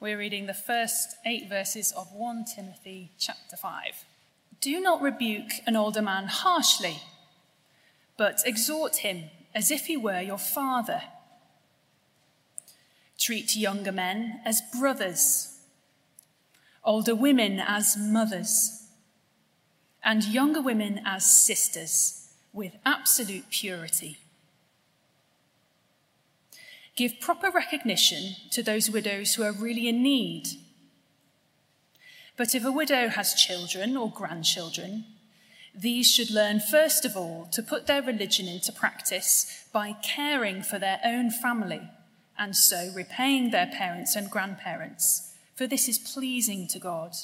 We're reading the first eight verses of 1 Timothy chapter 5. Do not rebuke an older man harshly, but exhort him as if he were your father. Treat younger men as brothers, older women as mothers, and younger women as sisters with absolute purity. Give proper recognition to those widows who are really in need. But if a widow has children or grandchildren, these should learn first of all to put their religion into practice by caring for their own family and so repaying their parents and grandparents, for this is pleasing to God.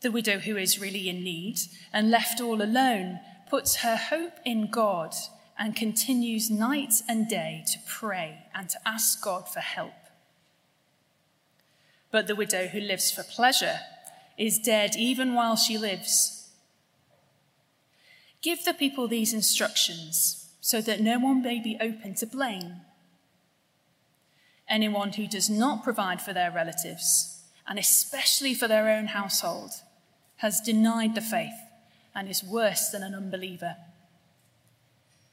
The widow who is really in need and left all alone puts her hope in God and continues night and day to pray and to ask God for help. But the widow who lives for pleasure is dead even while she lives. Give the people these instructions so that no one may be open to blame. Anyone who does not provide for their relatives, and especially for their own household, has denied the faith and is worse than an unbeliever.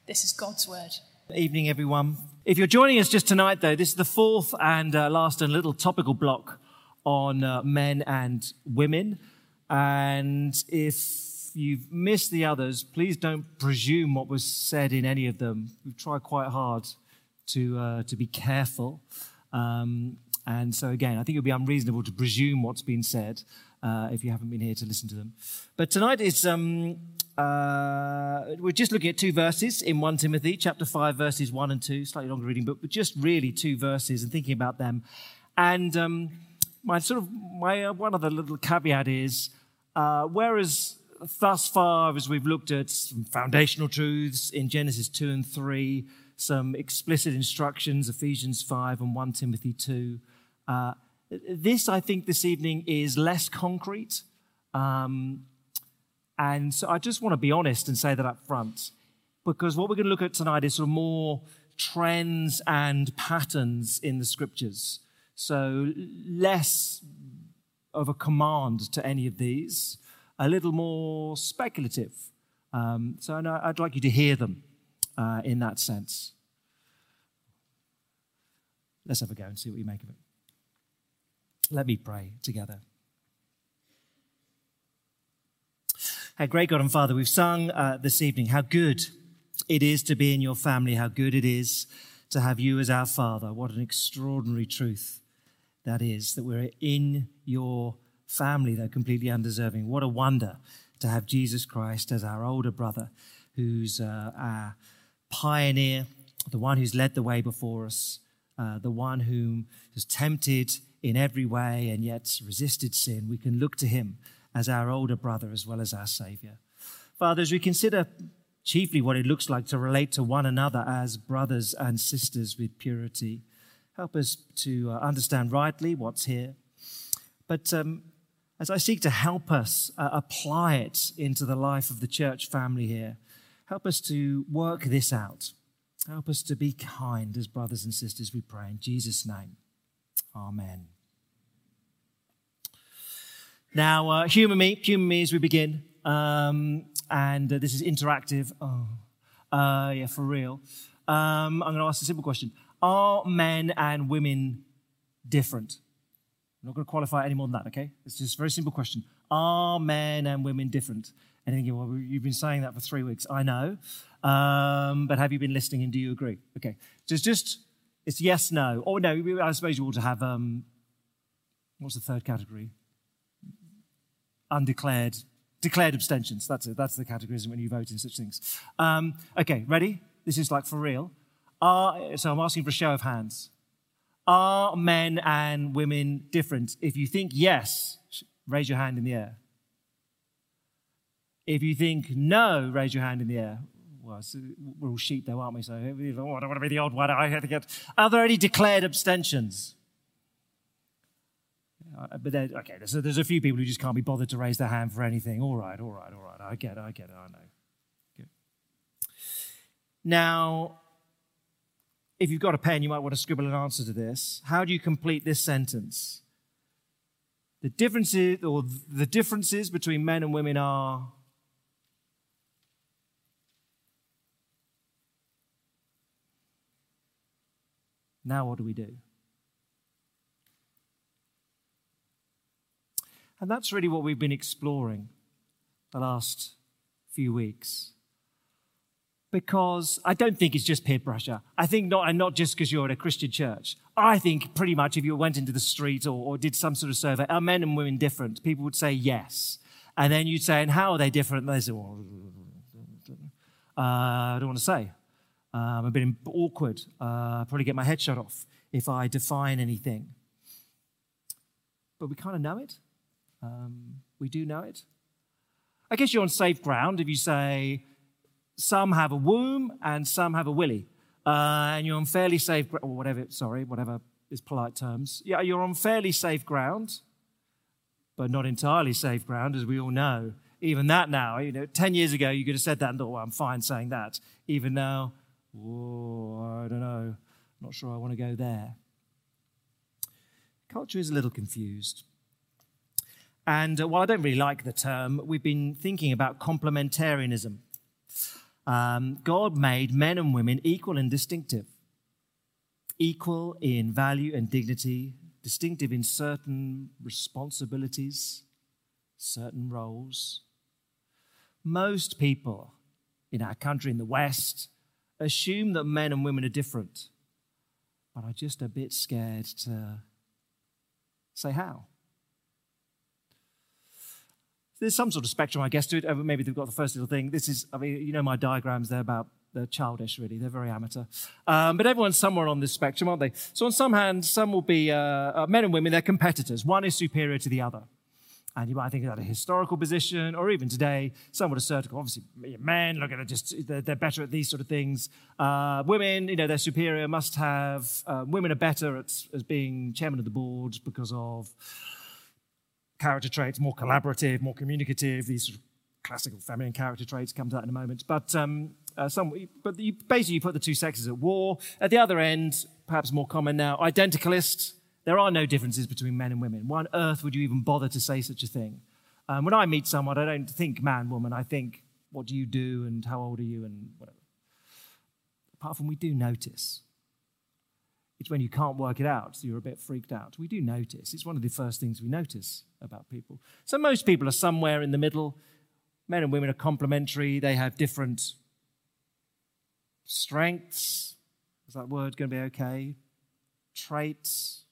This is God's word. Evening, everyone. If you're joining us just tonight, though, this is the fourth and uh, last and little topical block on uh, men and women. And if you've missed the others, please don't presume what was said in any of them. We've tried quite hard to, uh, to be careful. Um, and so, again, I think it would be unreasonable to presume what's been said uh, if you haven't been here to listen to them. But tonight is um, uh, we're just looking at two verses in 1 Timothy, chapter 5, verses 1 and 2, slightly longer reading, book, but just really two verses and thinking about them. And um, my sort of, my uh, one other little caveat is uh, whereas thus far, as we've looked at some foundational truths in Genesis 2 and 3, some explicit instructions, Ephesians 5 and 1 Timothy 2, uh, this, I think, this evening is less concrete. Um, and so I just want to be honest and say that up front, because what we're going to look at tonight is sort of more trends and patterns in the scriptures. So less of a command to any of these, a little more speculative. Um, so I'd like you to hear them uh, in that sense. Let's have a go and see what you make of it. Let me pray together. Our great God and Father, we've sung uh, this evening how good it is to be in your family, how good it is to have you as our Father. What an extraordinary truth that is, that we're in your family, though completely undeserving. What a wonder to have Jesus Christ as our older brother, who's uh, our pioneer, the one who's led the way before us, uh, the one whom is tempted in every way and yet resisted sin. We can look to him as our older brother as well as our Savior. Father, as we consider chiefly what it looks like to relate to one another as brothers and sisters with purity, help us to uh, understand rightly what's here. But um, as I seek to help us uh, apply it into the life of the church family here, help us to work this out. Help us to be kind as brothers and sisters, we pray. In Jesus' name, amen. Now, uh, humor me, humor me as we begin. Um, and uh, this is interactive. Oh, uh, yeah, for real. Um, I'm going to ask a simple question Are men and women different? I'm not going to qualify any more than that, okay? It's just a very simple question. Are men and women different? And thinking, well, you've been saying that for three weeks. I know. Um, but have you been listening and do you agree? Okay. Just, just, it's yes, no. Or no, I suppose you ought to have, um, what's the third category? Undeclared, declared abstentions. That's it. That's the categories when you vote in such things. Um, okay, ready? This is like for real. Are, so I'm asking for a show of hands. Are men and women different? If you think yes, raise your hand in the air. If you think no, raise your hand in the air. Well, we're all sheep though, aren't we? So oh, I don't want to be the odd one. I have to get. Are there any declared abstentions? Uh, but there, okay, so there's a few people who just can't be bothered to raise their hand for anything. All right, all right, all right. I get it, I get it, I know. Good. Now, if you've got a pen, you might want to scribble an answer to this. How do you complete this sentence? The differences or the differences between men and women are Now what do we do? And that's really what we've been exploring the last few weeks because I don't think it's just peer pressure. I think not, and not just because you're at a Christian church. I think pretty much if you went into the street or, or, did some sort of survey, are men and women different? People would say yes. And then you'd say, and how are they different? And they say, well, uh, I don't want to say. Um, I'm a bit awkward. Uh, probably get my head shut off if I define anything. But we kind of know it. Um, we do know it. I guess you're on safe ground if you say, some have a womb and some have a willy. Uh, and you're on fairly safe, ground, or whatever, sorry, whatever is polite terms. Yeah, you're on fairly safe ground, but not entirely safe ground, as we all know. Even that now, you know, 10 years ago, you could have said that and thought, well, I'm fine saying that. Even now, oh, I don't know. Not sure I want to go there. Culture is a little confused. And uh, while I don't really like the term, we've been thinking about complementarianism. Um, God made men and women equal and distinctive, equal in value and dignity, distinctive in certain responsibilities, certain roles. Most people in our country, in the West, assume that men and women are different, but are just a bit scared to say how there's some sort of spectrum, I guess, to it. Uh, maybe they've got the first little thing. This is, I mean, you know, my diagrams, they're about, they're childish, really. They're very amateur. Um, but everyone's somewhere on this spectrum, aren't they? So on some hand, some will be uh, uh, men and women, they're competitors. One is superior to the other. And you might think that a historical position, or even today, some would assert, obviously, men, look at it, just, they're, they're better at these sort of things. Uh, women, you know, they're superior, must have, uh, women are better at as being chairman of the board because of character traits, more collaborative, more communicative, these sort of classical feminine character traits, come to that in a moment. But, um, uh, some, but you, basically, you put the two sexes at war. At the other end, perhaps more common now, identicalist. There are no differences between men and women. Why on earth would you even bother to say such a thing? Um, when I meet someone, I don't think man, woman. I think, what do you do and how old are you and whatever. Apart from we do notice. It's when you can't work it out, so you're a bit freaked out. We do notice. It's one of the first things we notice about people. So most people are somewhere in the middle. Men and women are complementary, they have different strengths. Is that word going to be okay? Traits,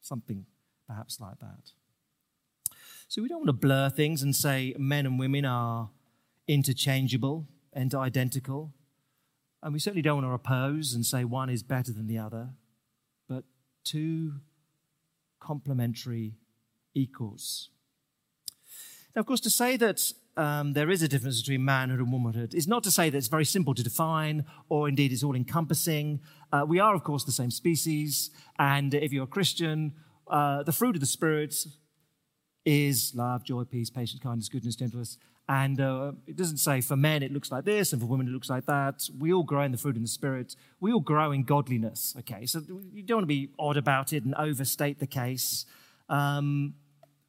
something perhaps like that. So we don't want to blur things and say men and women are interchangeable and identical. And we certainly don't want to oppose and say one is better than the other, but two complementary equals. Now, of course, to say that um, there is a difference between manhood and womanhood is not to say that it's very simple to define or indeed it's all encompassing. Uh, we are, of course, the same species. And if you're a Christian, uh, the fruit of the Spirit is love, joy, peace, patience, kindness, goodness, gentleness. And uh, it doesn't say for men it looks like this and for women it looks like that. We all grow in the fruit and the Spirit. We all grow in godliness. Okay, so you don't want to be odd about it and overstate the case. Um,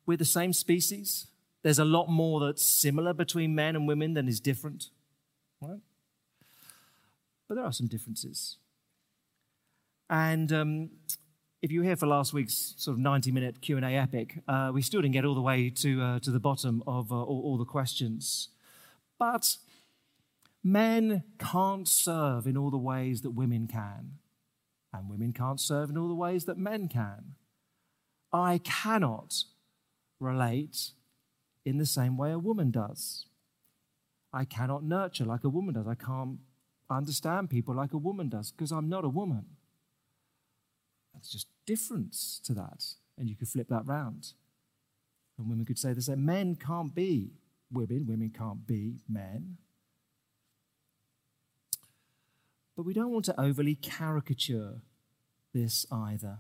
we're the same species. There's a lot more that's similar between men and women than is different, right? But there are some differences. And um, if you were here for last week's sort of 90-minute Q&A epic, uh, we still didn't get all the way to, uh, to the bottom of uh, all, all the questions. But men can't serve in all the ways that women can. And women can't serve in all the ways that men can. I cannot relate in the same way a woman does. I cannot nurture like a woman does. I can't understand people like a woman does because I'm not a woman. There's just difference to that. And you could flip that round. And women could say the same. Men can't be women, women can't be men. But we don't want to overly caricature this either.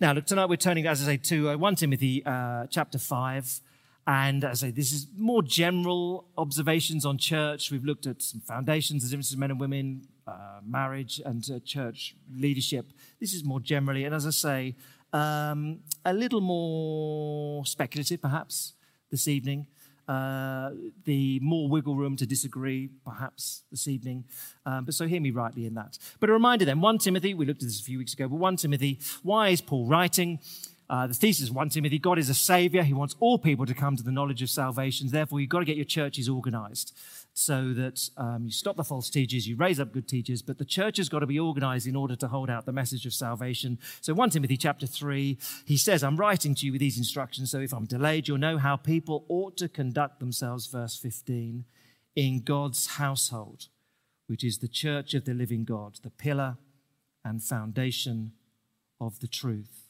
Now, look, tonight we're turning, as I say, to uh, 1 Timothy uh, chapter 5. And as I say, this is more general observations on church. We've looked at some foundations, the differences of men and women, uh, marriage, and uh, church leadership. This is more generally, and as I say, um, a little more speculative perhaps this evening. Uh, the more wiggle room to disagree, perhaps this evening. Um, but so hear me rightly in that. But a reminder then 1 Timothy, we looked at this a few weeks ago, but 1 Timothy, why is Paul writing? Uh, the thesis 1 Timothy, God is a savior. He wants all people to come to the knowledge of salvation. Therefore, you've got to get your churches organized so that um, you stop the false teachers, you raise up good teachers, but the church has got to be organized in order to hold out the message of salvation. So 1 Timothy chapter 3, he says, I'm writing to you with these instructions, so if I'm delayed, you'll know how people ought to conduct themselves, verse 15, in God's household, which is the church of the living God, the pillar and foundation of the truth.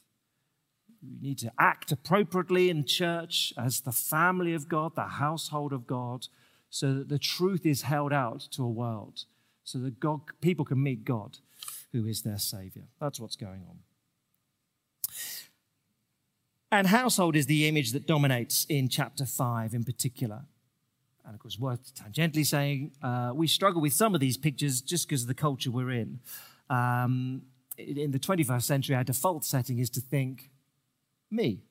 We need to act appropriately in church as the family of God, the household of God, so that the truth is held out to a world, so that God, people can meet God, who is their Savior. That's what's going on. And household is the image that dominates in chapter 5 in particular. And of course, worth tangentially saying, uh, we struggle with some of these pictures just because of the culture we're in. Um, in the 21st century, our default setting is to think me.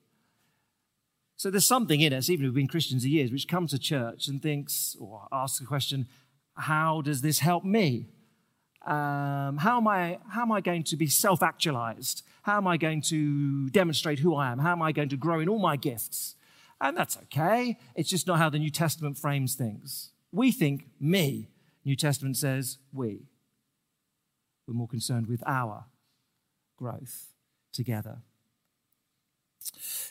So there's something in us, even if we've been Christians a years, which comes to church and thinks or asks the question, how does this help me? Um, how, am I, how am I going to be self actualized? How am I going to demonstrate who I am? How am I going to grow in all my gifts? And that's okay. It's just not how the New Testament frames things. We think me. New Testament says we. We're more concerned with our growth together.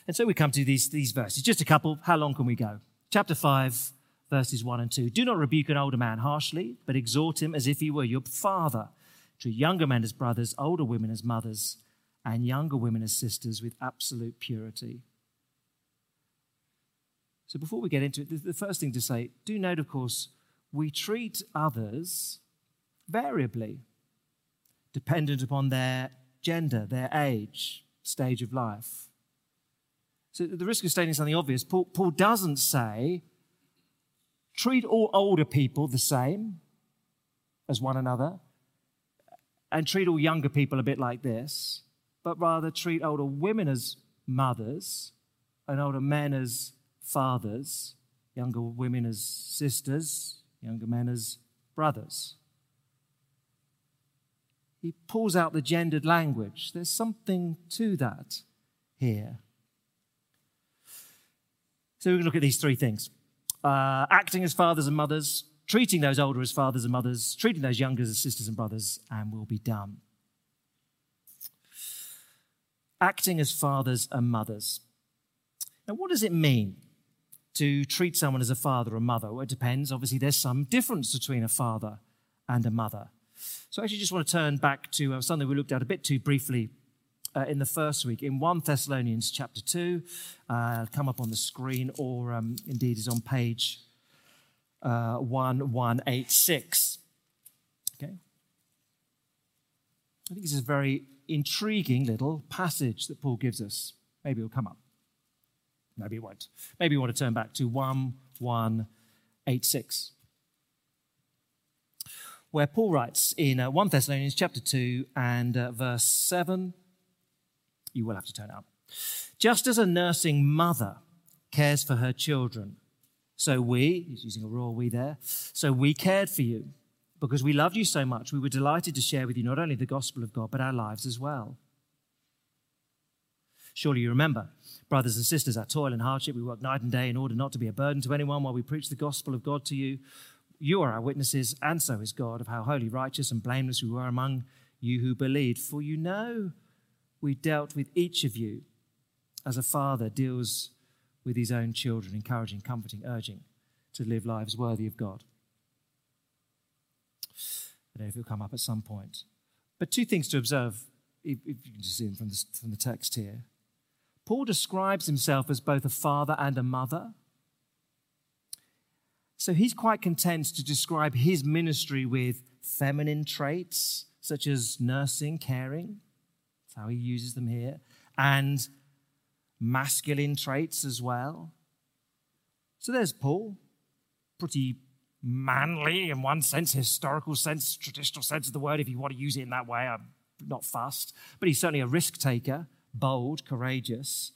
And so we come to these, these verses. Just a couple. How long can we go? Chapter 5, verses 1 and 2. Do not rebuke an older man harshly, but exhort him as if he were your father. Treat younger men as brothers, older women as mothers, and younger women as sisters with absolute purity. So before we get into it, the first thing to say do note, of course, we treat others variably, dependent upon their gender, their age, stage of life. So, the risk of stating something obvious, Paul, Paul doesn't say treat all older people the same as one another and treat all younger people a bit like this, but rather treat older women as mothers and older men as fathers, younger women as sisters, younger men as brothers. He pulls out the gendered language. There's something to that here. So we can look at these three things uh, acting as fathers and mothers, treating those older as fathers and mothers, treating those younger as sisters and brothers, and we'll be done. Acting as fathers and mothers. Now, what does it mean to treat someone as a father or mother? Well, it depends. Obviously, there's some difference between a father and a mother. So, I actually just want to turn back to uh, something we looked at a bit too briefly uh, in the first week in 1 Thessalonians chapter 2. Uh, come up on the screen, or um, indeed is on page uh, 1186. Okay? I think this is a very intriguing little passage that Paul gives us. Maybe it'll come up. Maybe it won't. Maybe you want to turn back to 1186 where Paul writes in uh, 1 Thessalonians chapter 2 and uh, verse 7 you will have to turn up. Just as a nursing mother cares for her children, so we, he's using a royal we there, so we cared for you because we loved you so much. We were delighted to share with you not only the gospel of God, but our lives as well. Surely you remember, brothers and sisters, our toil and hardship. We work night and day in order not to be a burden to anyone while we preach the gospel of God to you. You are our witnesses, and so is God, of how holy, righteous, and blameless we were among you who believed. For you know we dealt with each of you as a father deals with his own children, encouraging, comforting, urging to live lives worthy of God. I don't know if it'll come up at some point. But two things to observe, if, you can just see them from from the text here. Paul describes himself as both a father and a mother. So he's quite content to describe his ministry with feminine traits, such as nursing, caring, how he uses them here, and masculine traits as well. So there's Paul, pretty manly in one sense, historical sense, traditional sense of the word, if you want to use it in that way. I'm not fussed. but he's certainly a risk taker, bold, courageous.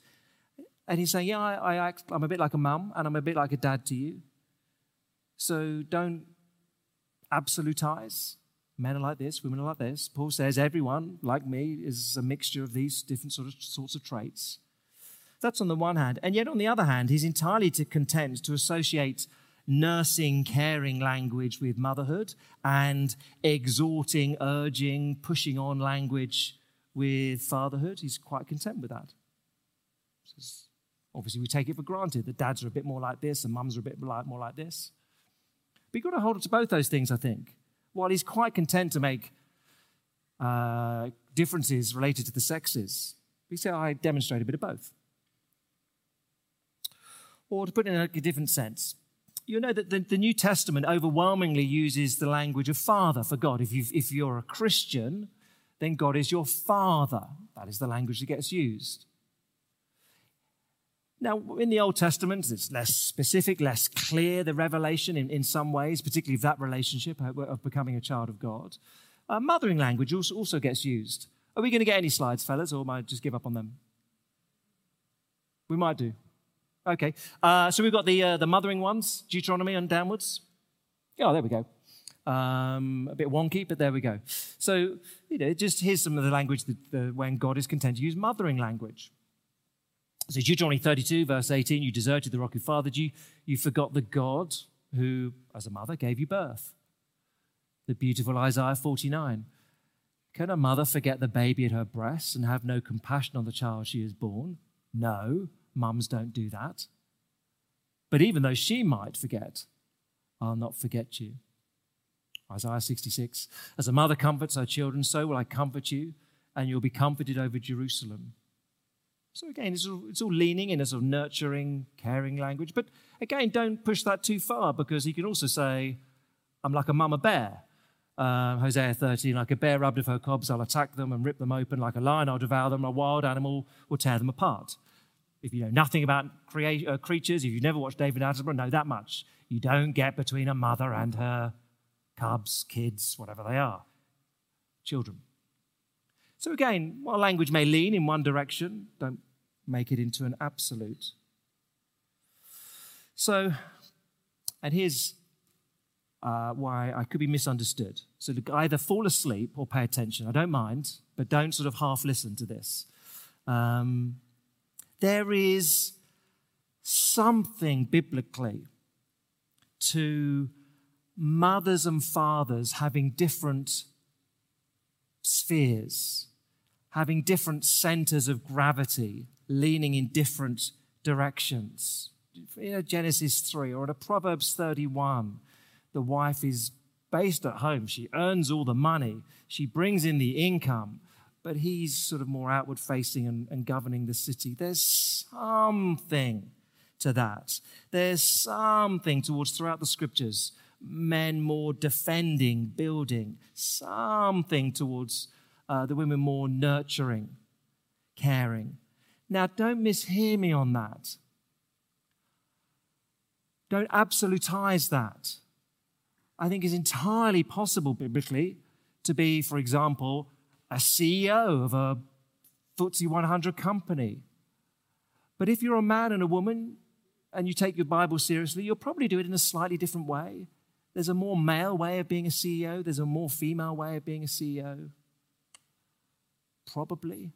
And he's saying, Yeah, I, I act, I'm a bit like a mum and I'm a bit like a dad to you. So don't absolutize. Men are like this, women are like this. Paul says everyone, like me, is a mixture of these different sort of, sorts of traits. That's on the one hand. And yet, on the other hand, he's entirely to content to associate nursing, caring language with motherhood and exhorting, urging, pushing on language with fatherhood. He's quite content with that. Obviously, we take it for granted that dads are a bit more like this and mums are a bit more like this. But you've got to hold to both those things, I think. While he's quite content to make uh, differences related to the sexes, he say, I demonstrate a bit of both. Or to put it in a different sense, you know that the, the, New Testament overwhelmingly uses the language of father for God. If, you if you're a Christian, then God is your father. That is the language that gets used. Now, in the Old Testament, it's less specific, less clear, the revelation in, in some ways, particularly of that relationship of becoming a child of God. Uh, mothering language also, also gets used. Are we going to get any slides, fellas, or might I just give up on them? We might do. Okay. Uh, so we've got the, uh, the mothering ones, Deuteronomy and downwards. Oh, there we go. Um, a bit wonky, but there we go. So, you know, just here's some of the language that, when God is content to use mothering language. So, Deuteronomy 32, verse 18, you deserted the rock who fathered you. You forgot the God who, as a mother, gave you birth. The beautiful Isaiah 49. Can a mother forget the baby at her breast and have no compassion on the child she has born? No. Mums don't do that. But even though she might forget, I'll not forget you. Isaiah 66 As a mother comforts her children, so will I comfort you, and you'll be comforted over Jerusalem. So again, it's all, it's all leaning in a sort of nurturing, caring language. But again, don't push that too far because he can also say, I'm like a mama bear. Uh, Hosea 13, like a bear rubbed of her cobs, I'll attack them and rip them open. Like a lion, I'll devour them. A wild animal will tear them apart. If you know nothing about crea- uh, creatures, if you've never watched David Attenborough, know that much. You don't get between a mother and her cubs, kids, whatever they are, children. So again, while language may lean in one direction, don't make it into an absolute. So, and here's uh, why I could be misunderstood. So either fall asleep or pay attention. I don't mind, but don't sort of half listen to this. Um, there is something biblically to mothers and fathers having different spheres, having different centers of gravity, leaning in different directions. In a Genesis 3 or in Proverbs 31, the wife is based at home. She earns all the money, she brings in the income, but he's sort of more outward facing and, and governing the city. There's something to that. There's something towards throughout the scriptures, men more defending, building, something towards uh, the women more nurturing, caring. Now, don't mishear me on that. Don't absolutize that. I think it's entirely possible biblically to be, for example, a CEO of a FTSE 100 company. But if you're a man and a woman and you take your Bible seriously, you'll probably do it in a slightly different way. There's a more male way of being a CEO, there's a more female way of being a CEO. Probably.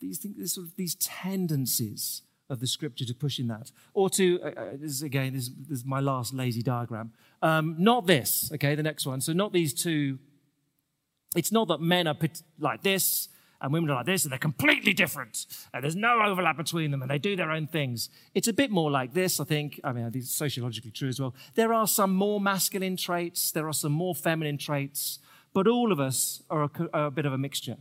These, things, sort of, these tendencies of the scripture to push in that. Or to, uh, uh, this is, again, this, this, is my last lazy diagram. Um, not this, okay, the next one. So, not these two it's not that men are like this and women are like this and they're completely different and there's no overlap between them and they do their own things. It's a bit more like this, I think. I mean, it's sociologically true as well. There are some more masculine traits, there are some more feminine traits, but all of us are a, are a bit of a mixture.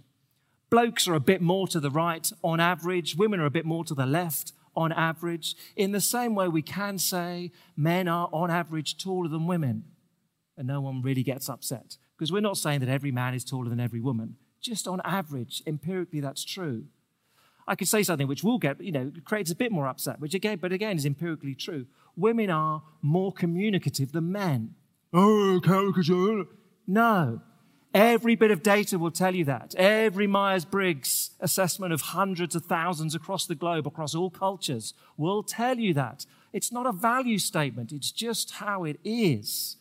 Blokes are a bit more to the right on average, women are a bit more to the left on average. In the same way, we can say men are on average taller than women, and no one really gets upset. Because we're not saying that every man is taller than every woman. Just on average, empirically, that's true. I could say something which will get, you know, creates a bit more upset, which again, but again is empirically true. Women are more communicative than men. Oh, caricature. No. Every bit of data will tell you that. Every Myers Briggs assessment of hundreds of thousands across the globe, across all cultures, will tell you that. It's not a value statement, it's just how it is.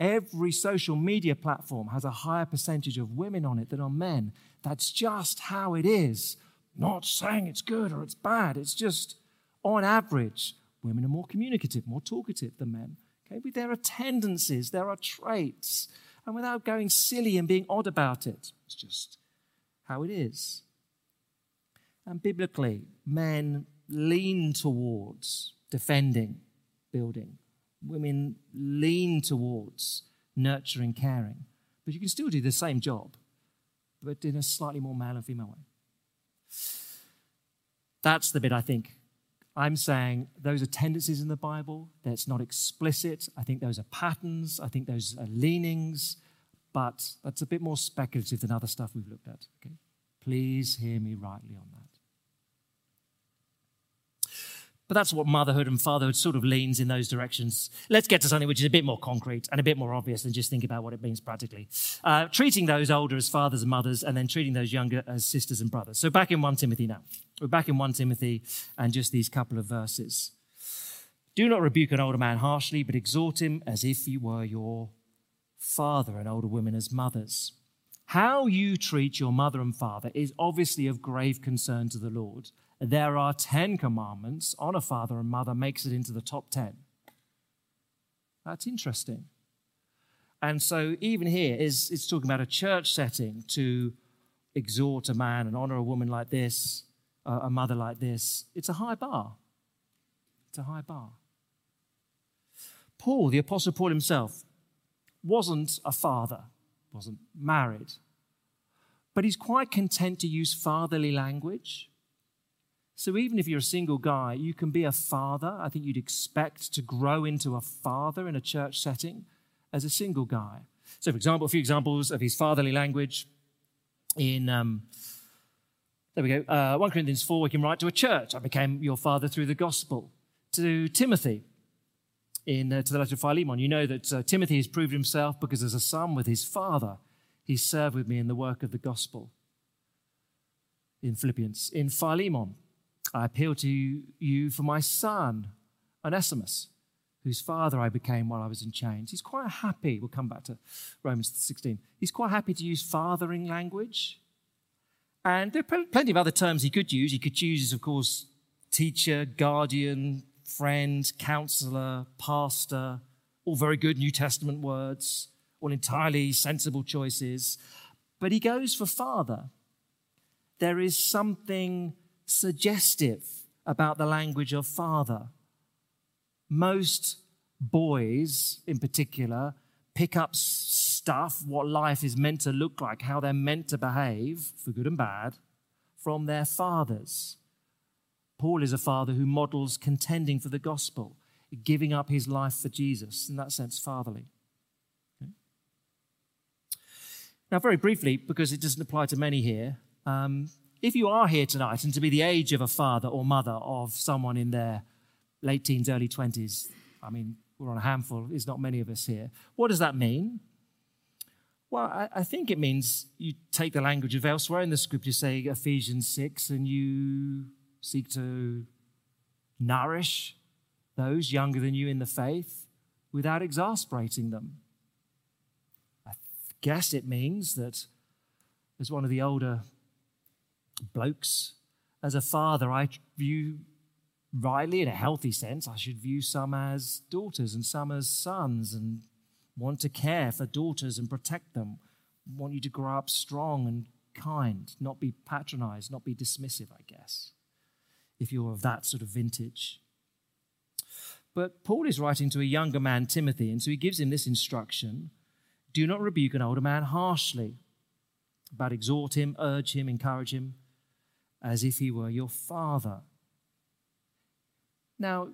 Every social media platform has a higher percentage of women on it than on men. That's just how it is. Not saying it's good or it's bad, it's just on average, women are more communicative, more talkative than men. Okay, but there are tendencies, there are traits and without going silly and being odd about it. It's just how it is. And biblically, men lean towards defending, building. Women lean towards nurturing, caring. But you can still do the same job, but in a slightly more male and female way. That's the bit I think I'm saying those are tendencies in the Bible. That's not explicit. I think those are patterns. I think those are leanings. But that's a bit more speculative than other stuff we've looked at. Okay? Please hear me rightly on that. But that's what motherhood and fatherhood sort of leans in those directions. Let's get to something which is a bit more concrete and a bit more obvious than just think about what it means practically. Uh, treating those older as fathers and mothers, and then treating those younger as sisters and brothers. So back in 1 Timothy now. We're back in 1 Timothy and just these couple of verses. Do not rebuke an older man harshly, but exhort him as if he were your father, and older women as mothers. How you treat your mother and father is obviously of grave concern to the Lord there are 10 commandments honor father and mother makes it into the top 10. That's interesting. And so, even here, is it's talking about a church setting to exhort a man and honor a woman like this, uh, a mother like this. It's a high bar. It's a high bar. Paul, the Apostle Paul himself, wasn't a father, wasn't married, but he's quite content to use fatherly language so even if you're a single guy, you can be a father. I think you'd expect to grow into a father in a church setting as a single guy. So, for example, a few examples of his fatherly language in. Um, there we go. Uh, 1 Corinthians 4, we can write to a church. I became your father through the gospel. To Timothy, in uh, to the letter of Philemon, you know that uh, Timothy has proved himself because as a son with his father, he served with me in the work of the gospel. In Philippians, in Philemon, I appeal to you for my son, Onesimus, whose father I became while I was in chains. He's quite happy. We'll come back to Romans 16. He's quite happy to use fathering language. And there are plenty of other terms he could use. He could use, of course, teacher, guardian, friend, counselor, pastor, all very good New Testament words, all entirely sensible choices. But he goes for father. There is something suggestive about the language of father. Most boys, in particular, pick up stuff, what life is meant to look like, how they're meant to behave, for good and bad, from their fathers. Paul is a father who models contending for the gospel, giving up his life for Jesus, in that sense, fatherly. Now, very briefly, because it doesn't apply to many here, um, if you are here tonight and to be the age of a father or mother of someone in their late teens, early 20s, I mean, we're on a handful, there's not many of us here. What does that mean? Well, I, I think it means you take the language of elsewhere in the scripture, say Ephesians 6, and you seek to nourish those younger than you in the faith without exasperating them. I guess it means that as one of the older blokes. As a father, I view rightly, in a healthy sense, I should view some as daughters and some as sons and want to care for daughters and protect them. Want you to grow up strong and kind, not be patronized, not be dismissive, I guess, if you're of that sort of vintage. But Paul is writing to a younger man, Timothy, and so he gives him this instruction do not rebuke an older man harshly, but exhort him, urge him, encourage him as if he were your father. Now,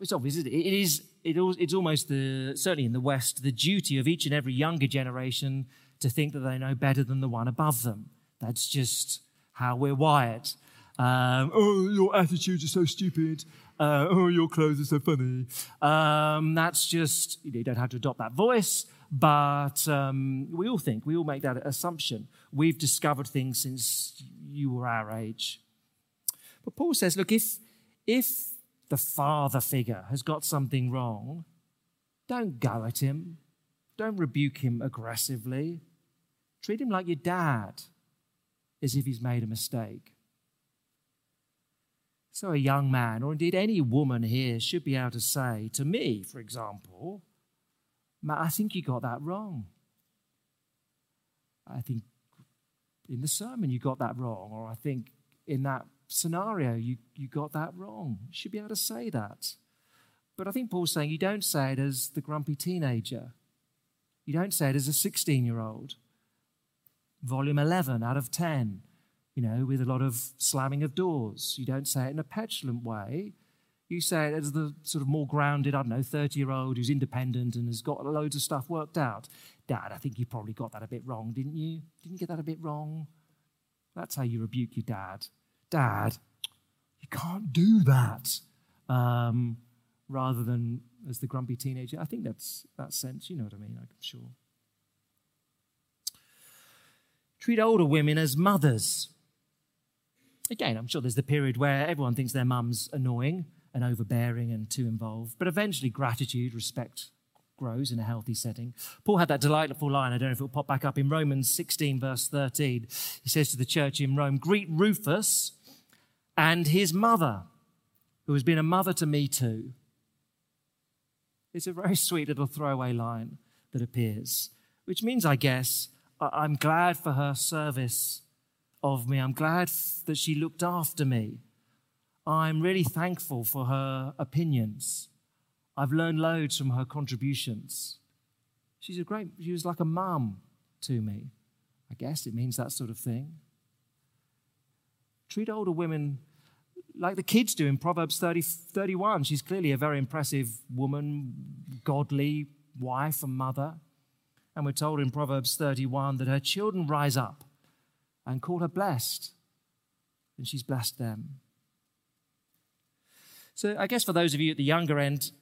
it's obvious, it? it is, it, it's almost the, certainly in the West, the duty of each and every younger generation to think that they know better than the one above them. That's just how we're wired. Um, oh, your attitudes are so stupid. Uh, oh, your clothes are so funny. Um, that's just, you know, you, don't have to adopt that voice, but um, we all think, we all make that assumption. We've discovered things since you were our age. But Paul says, look, if, if the father figure has got something wrong, don't go at him. Don't rebuke him aggressively. Treat him like your dad, as if he's made a mistake. So, a young man, or indeed any woman here, should be able to say to me, for example, Matt, I think you got that wrong. I think in the sermon you got that wrong, or I think in that scenario you, you got that wrong. You should be able to say that. But I think Paul's saying you don't say it as the grumpy teenager. You don't say it as a 16 year old. Volume 11 out of 10, you know, with a lot of slamming of doors. You don't say it in a petulant way. You say it as the sort of more grounded, I don't know, 30 year old who's independent and has got loads of stuff worked out. Dad, I think you probably got that a bit wrong, didn't you? Didn't you get that a bit wrong? That's how you rebuke your dad. Dad, you can't do that. Um, rather than as the grumpy teenager. I think that's that sense, you know what I mean, I'm sure. Treat older women as mothers. Again, I'm sure there's the period where everyone thinks their mum's annoying and overbearing and too involved. But eventually, gratitude, respect grows in a healthy setting. Paul had that delightful line, I don't know if it'll pop back up in Romans 16, verse 13. He says to the church in Rome, Greet Rufus and his mother, who has been a mother to me too. It's a very sweet little throwaway line that appears, which means, I guess, I'm glad for her service of me. I'm glad that she looked after me. I'm really thankful for her opinions. I've learned loads from her contributions. She's a great, she was like a mum to me. I guess it means that sort of thing. Treat older women like the kids do in Proverbs 30, 31. She's clearly a very impressive woman, godly wife and mother. And we're told in Proverbs 31 that her children rise up and call her blessed, and she's blessed them. So, I guess for those of you at the younger end,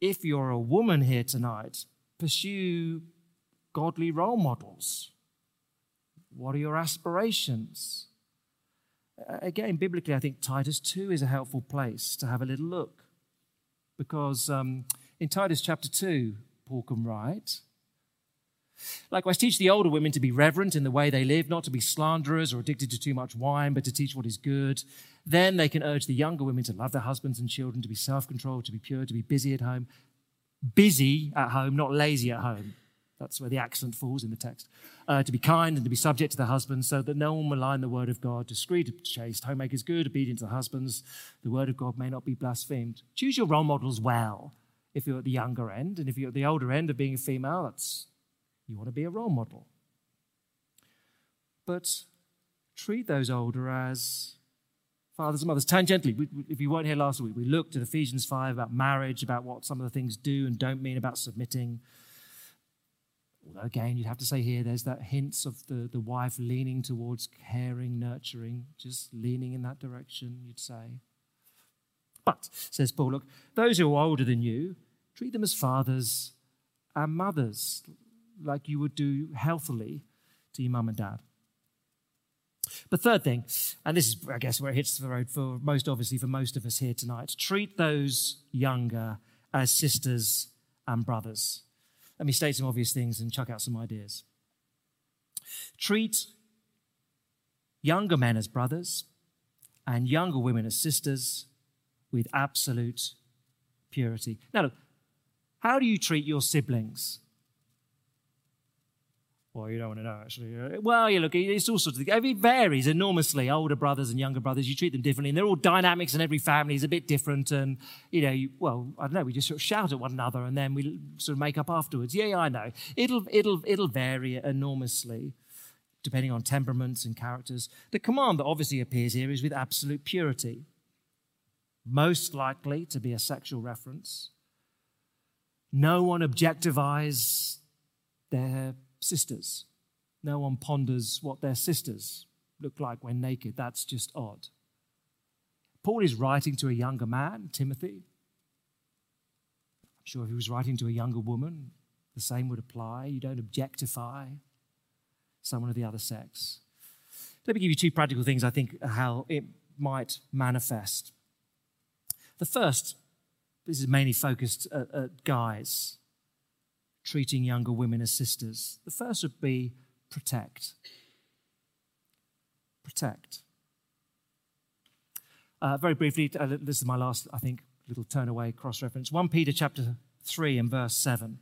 if you're a woman here tonight, pursue godly role models. What are your aspirations? Again, biblically, I think Titus 2 is a helpful place to have a little look. Because um, in Titus chapter 2, Paul can write, Likewise, teach the older women to be reverent in the way they live, not to be slanderers or addicted to too much wine, but to teach what is good. Then they can urge the younger women to love their husbands and children, to be self controlled, to be pure, to be busy at home. Busy at home, not lazy at home. That's where the accent falls in the text. Uh, to be kind and to be subject to the husbands, so that no one will lie malign the word of God. Discreet, chaste, homemakers good, obedient to the husbands. The word of God may not be blasphemed. Choose your role models well. If you're at the younger end, and if you're at the older end of being a female, that's you want to be a role model. But treat those older as fathers and mothers. Tangentially, we, if you weren't here last week, we looked at Ephesians 5 about marriage, about what some of the things do and don't mean about submitting. Although, again, you'd have to say here there's that hints of the, the wife leaning towards caring, nurturing, just leaning in that direction, you'd say. But, says Paul, look, those who are older than you, treat them as fathers and mothers, like you would do healthily to your mum and dad. The third thing, and this is, I guess, where it hits the road for most obviously for most of us here tonight treat those younger as sisters and brothers. Let me state some obvious things and chuck out some ideas. Treat younger men as brothers and younger women as sisters with absolute purity. Now, look, how do you treat your siblings? Well, you don't want to know, actually. Uh, well, you look, it's all sorts of things. It varies enormously. Older brothers and younger brothers, you treat them differently. And they're all dynamics, and every family is a bit different. And, you know, you, well, I don't know, we just sort of shout at one another and then we sort of make up afterwards. Yeah, yeah, I know. It'll, it'll, it'll vary enormously depending on temperaments and characters. The command that obviously appears here is with absolute purity, most likely to be a sexual reference. No one objectifies their sisters. No one ponders what their sisters look like when naked. That's just odd. Paul is writing to a younger man, Timothy. I'm sure if he was writing to a younger woman, the same would apply. You don't objectify someone of the other sex. Let me give you two practical things I think how it might manifest. The first, this is mainly focused at, at guys treating younger women as sisters. The first would be protect. Protect. Uh, very briefly, uh, this is my last, I think, little turn away cross reference. 1 Peter chapter 3 and verse 7.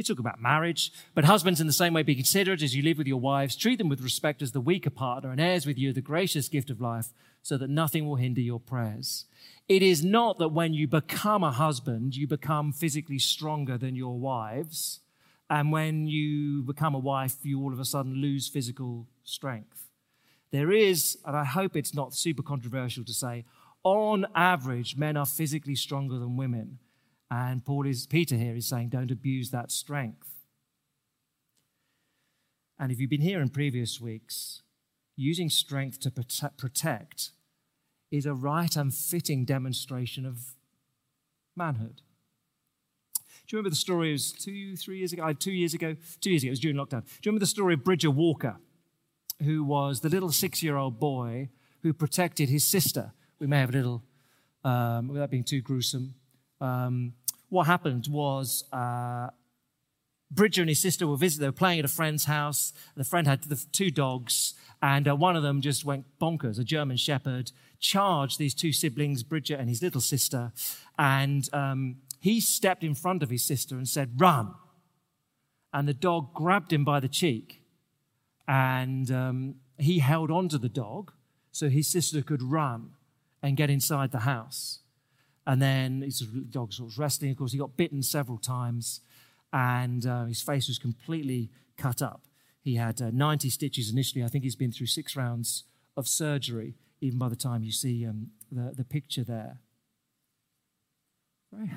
You talk about marriage, but husbands in the same way be considerate as you live with your wives. Treat them with respect as the weaker partner and heirs with you the gracious gift of life so that nothing will hinder your prayers. It is not that when you become a husband, you become physically stronger than your wives. And when you become a wife, you all of a sudden lose physical strength. There is, and I hope it's not super controversial to say, on average, men are physically stronger than women. And Paul is, Peter here is saying, don't abuse that strength. And if you've been here in previous weeks, using strength to protect is a right and fitting demonstration of manhood. Do you remember the story? It was two, three years ago. Two years ago. Two years ago. It was during lockdown. Do you remember the story of Bridger Walker, who was the little six-year-old boy who protected his sister? We may have a little, um, without being too gruesome, um, what happened was uh, Bridger and his sister were visiting. They were playing at a friend's house. The friend had the two dogs, and uh, one of them just went bonkers. A German Shepherd charged these two siblings, Bridger and his little sister, and um, he stepped in front of his sister and said, "Run!" And the dog grabbed him by the cheek, and um, he held onto the dog so his sister could run and get inside the house. And then his dog was wrestling. Of course, he got bitten several times, and uh, his face was completely cut up. He had uh, 90 stitches initially. I think he's been through six rounds of surgery, even by the time you see um, the, the picture there. Very,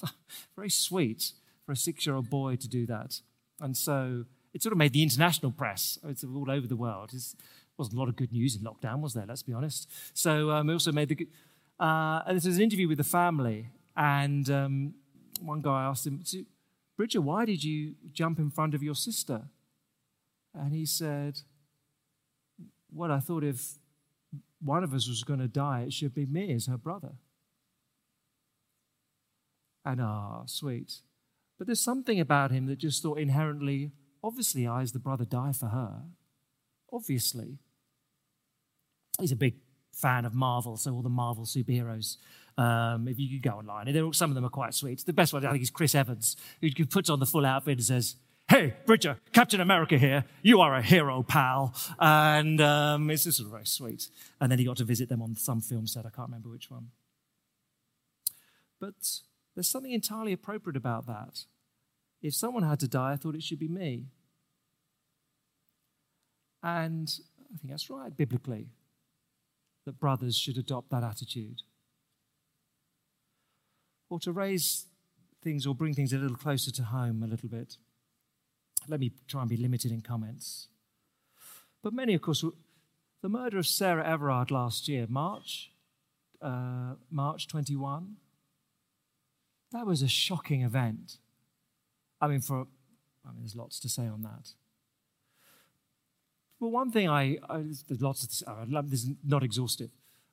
very sweet for a six year old boy to do that. And so it sort of made the international press. It's all over the world. It wasn't a lot of good news in lockdown, was there? Let's be honest. So um, it also made the uh, and this was an interview with the family, and um, one guy asked him, Bridger, why did you jump in front of your sister? And he said, Well, I thought if one of us was going to die, it should be me as her brother. And ah, sweet. But there's something about him that just thought inherently, obviously, I, as the brother, die for her. Obviously. He's a big fan of Marvel, so all the Marvel superheroes. Um, if you go online, and some of them are quite sweet. The best one, I think, is Chris Evans, who puts on the full outfit and says, Hey, Bridger, Captain America here. You are a hero, pal. And um, it's just very sweet. And then he got to visit them on some film set. I can't remember which one. But there's something entirely appropriate about that. If someone had to die, I thought it should be me. And I think that's right, biblically that brothers should adopt that attitude. Or to raise things or bring things a little closer to home a little bit. Let me try and be limited in comments. But many, of course, the murder of Sarah Everard last year, March, uh, March 21, that was a shocking event. I mean, for I mean, there's lots to say on that. Well, one thing I, I there's lots of, uh, this is not exhaustive.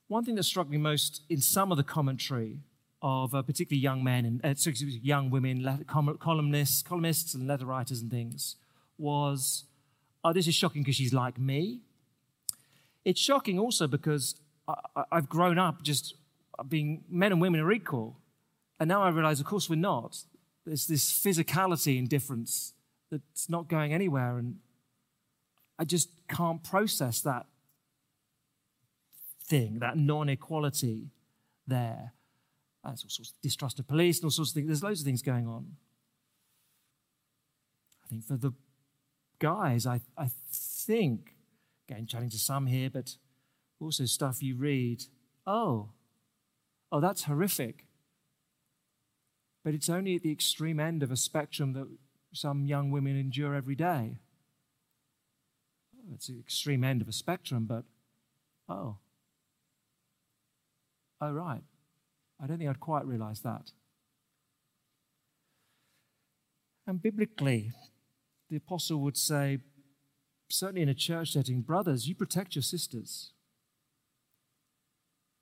One thing that struck me most in some of the commentary of uh, particularly young men and uh, young women, columnists, columnists and letter writers and things, was, oh, this is shocking because she's like me. It's shocking also because I, I've grown up just being men and women are equal. And now I realize, of course, we're not. There's this physicality and difference that's not going anywhere. And I just can't process that thing, that non equality there. There's all sorts of distrust of police and all sorts of things. There's loads of things going on. I think for the guys, I, I think, again, chatting to some here, but also stuff you read, oh, oh, that's horrific. But it's only at the extreme end of a spectrum that some young women endure every day it's the extreme end of a spectrum, but oh. Oh, right. I don't think I'd quite realize that. And biblically, the apostle would say, certainly in a church setting, brothers, you protect your sisters.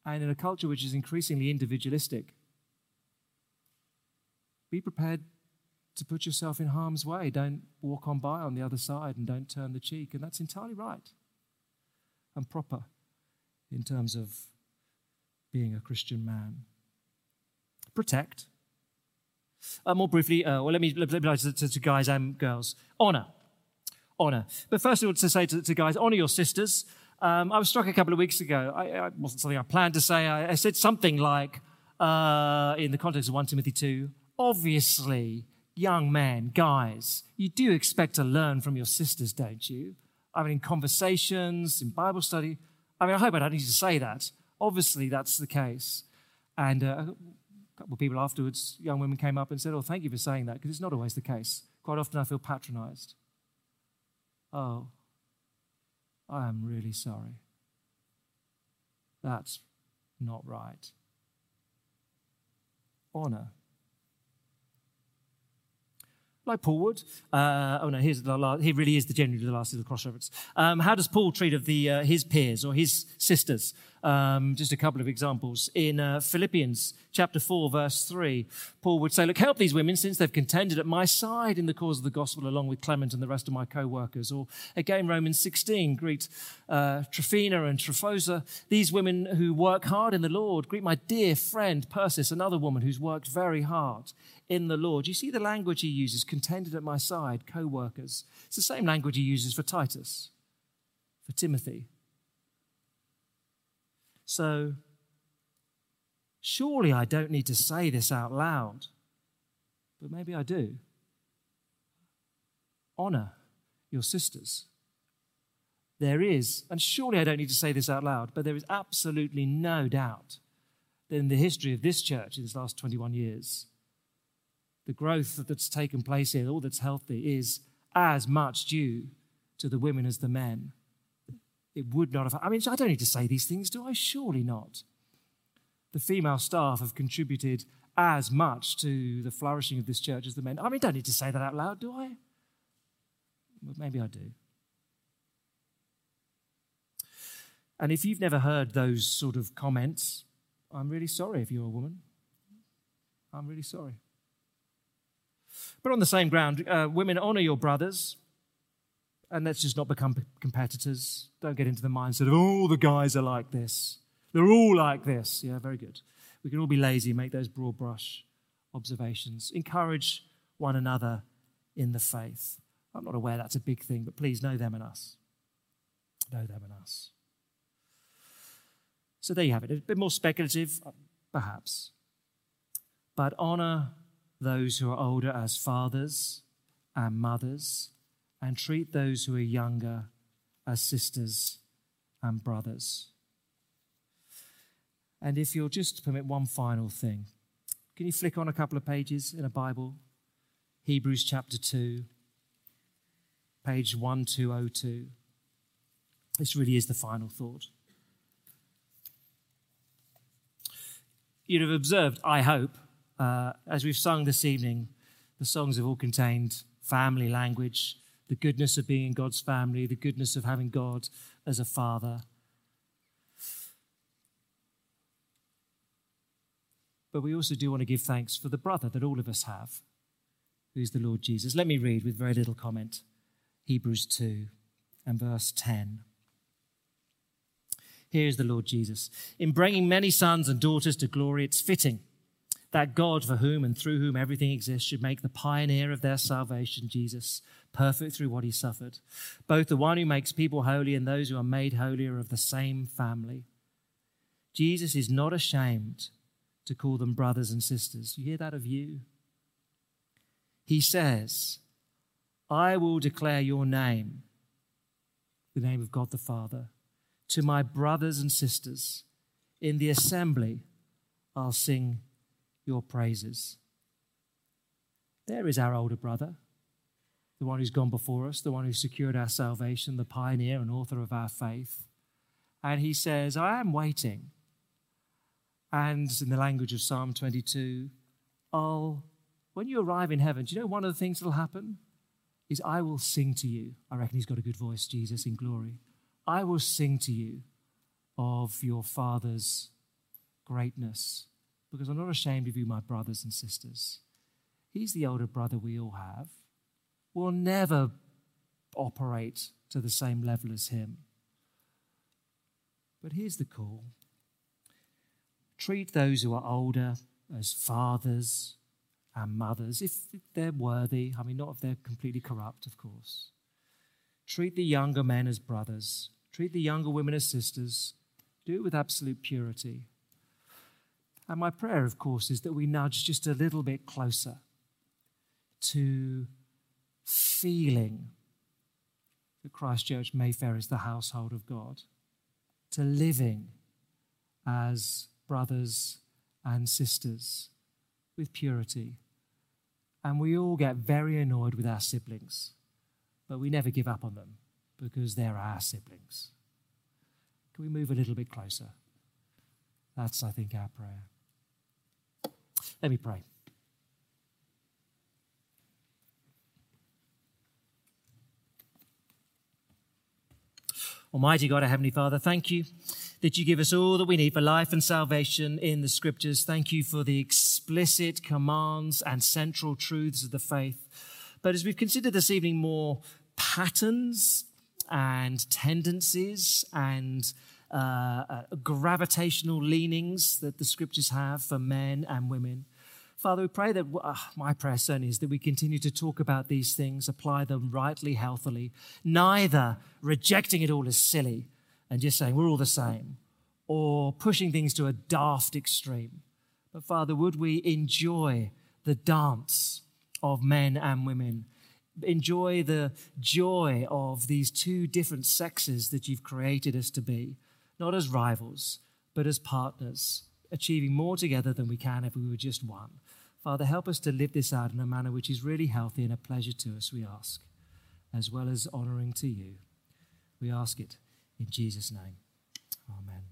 And in a culture which is increasingly individualistic, be prepared to put yourself in harm's way. Don't walk on by on the other side and don't turn the cheek. And that's entirely right and proper in terms of being a Christian man. Protect. Uh, more briefly, uh, well, let me, let me to, to, to guys and girls. Honor. Honor. But first of all, to say to, to guys, honor your sisters. Um, I was struck a couple of weeks ago. I, I wasn't something I planned to say. I, I said something like, uh, in the context of 1 Timothy 2, obviously, young men, guys, you do expect to learn from your sisters, don't you? I mean, in conversations, in Bible study. I mean, I hope I don't need to say that. Obviously, that's the case. And uh, a couple of people afterwards, young women came up and said, Oh, thank you for saying that, because it's not always the case. Quite often I feel patronized. Oh, I am really sorry. That's not right. Honor. Like Paul would. Uh, oh no, here's the last, really is the genuinely the last of the cross reference. Um, how does Paul treat of the uh, his peers or his sisters? Um, just a couple of examples. In uh, Philippians chapter 4, verse 3, Paul would say, Look, help these women since they've contended at my side in the cause of the gospel along with Clement and the rest of my co workers. Or again, Romans 16, greet uh, Tryphena and Tryphosa, these women who work hard in the Lord. Greet my dear friend Persis, another woman who's worked very hard in the Lord. You see the language he uses, contended at my side, co workers. It's the same language he uses for Titus, for Timothy. So, surely I don't need to say this out loud, but maybe I do. Honor your sisters. There is, and surely I don't need to say this out loud, but there is absolutely no doubt that in the history of this church in its last 21 years, the growth that's taken place here, all that's healthy, is as much due to the women as the men it would not have. I mean, I don't need to say these things, do I? Surely not. The female staff have contributed as much to the flourishing of this church as the men. I mean, don't need to say that out loud, do I? Well, maybe I do. And if you've never heard those sort of comments, I'm really sorry if you're a woman. I'm really sorry. But on the same ground, uh, women honor your brothers and let's just not become competitors. Don't get into the mindset of, oh, the guys are like this. They're all like this. Yeah, very good. We can all be lazy, make those broad brush observations. Encourage one another in the faith. I'm not aware that's a big thing, but please know them and us. Know them and us. So there you have it. A bit more speculative, uh, perhaps. But honor those who are older as fathers and mothers and treat those who are younger as sisters and brothers. And if you'll just permit one final thing, can you flick on a couple of pages in a Bible? Hebrews chapter 2, page 1202. This really is the final thought. You'd have observed, I hope, uh, as we've sung this evening, the songs have all contained family language, the goodness of being in God's family, the goodness of having God as a father. But we also do want to give thanks for the brother that all of us have, who's the Lord Jesus. Let me read with very little comment Hebrews 2 and verse 10. Here is the Lord Jesus. In bringing many sons and daughters to glory, it's fitting that God, for whom and through whom everything exists, should make the pioneer of their salvation, Jesus, perfect through what he suffered. Both the one who makes people holy and those who are made holy are of the same family. Jesus is not ashamed to call them brothers and sisters. You hear that of you? He says, I will declare your name, the name of God the Father, to my brothers and sisters. In the assembly, I'll sing your praises. There is our older brother. the one who's gone before us, the one who secured our salvation, the pioneer and author of our faith. And he says, I am waiting. And in the language of Psalm 22, I'll, when you arrive in heaven, do you know one of the things that'll happen? Is I will sing to you. I reckon he's got a good voice, Jesus, in glory. I will sing to you of your Father's greatness because I'm not ashamed of you, my brothers and sisters. He's the older brother we all have. We'll never operate to the same level as him. But here's the call treat those who are older as fathers and mothers, if they're worthy. I mean, not if they're completely corrupt, of course. Treat the younger men as brothers, treat the younger women as sisters. Do it with absolute purity. And my prayer, of course, is that we nudge just a little bit closer to feeling that Christchurch Mayfair is the household of God, to living as brothers and sisters with purity. And we all get very annoyed with our siblings, but we never give up on them because they're our siblings. Can we move a little bit closer? That's, I think, our prayer. Let me pray. Almighty God, our Heavenly Father, thank you that you give us all that we need for life and salvation in the Scriptures. Thank you for the explicit commands and central truths of the faith. But as we've considered this evening more patterns and tendencies and uh, uh, gravitational leanings that the Scriptures have for men and women, Father, we pray that uh, my prayer certainly is that we continue to talk about these things, apply them rightly, healthily, neither rejecting it all as silly and just saying we're all the same or pushing things to a daft extreme. But Father, would we enjoy the dance of men and women? Enjoy the joy of these two different sexes that you've created us to be, not as rivals, but as partners, achieving more together than we can if we were just one. Father, help us to live this out in a manner which is really healthy and a pleasure to us, we ask, as well as honoring to you. We ask it in Jesus' name. Amen.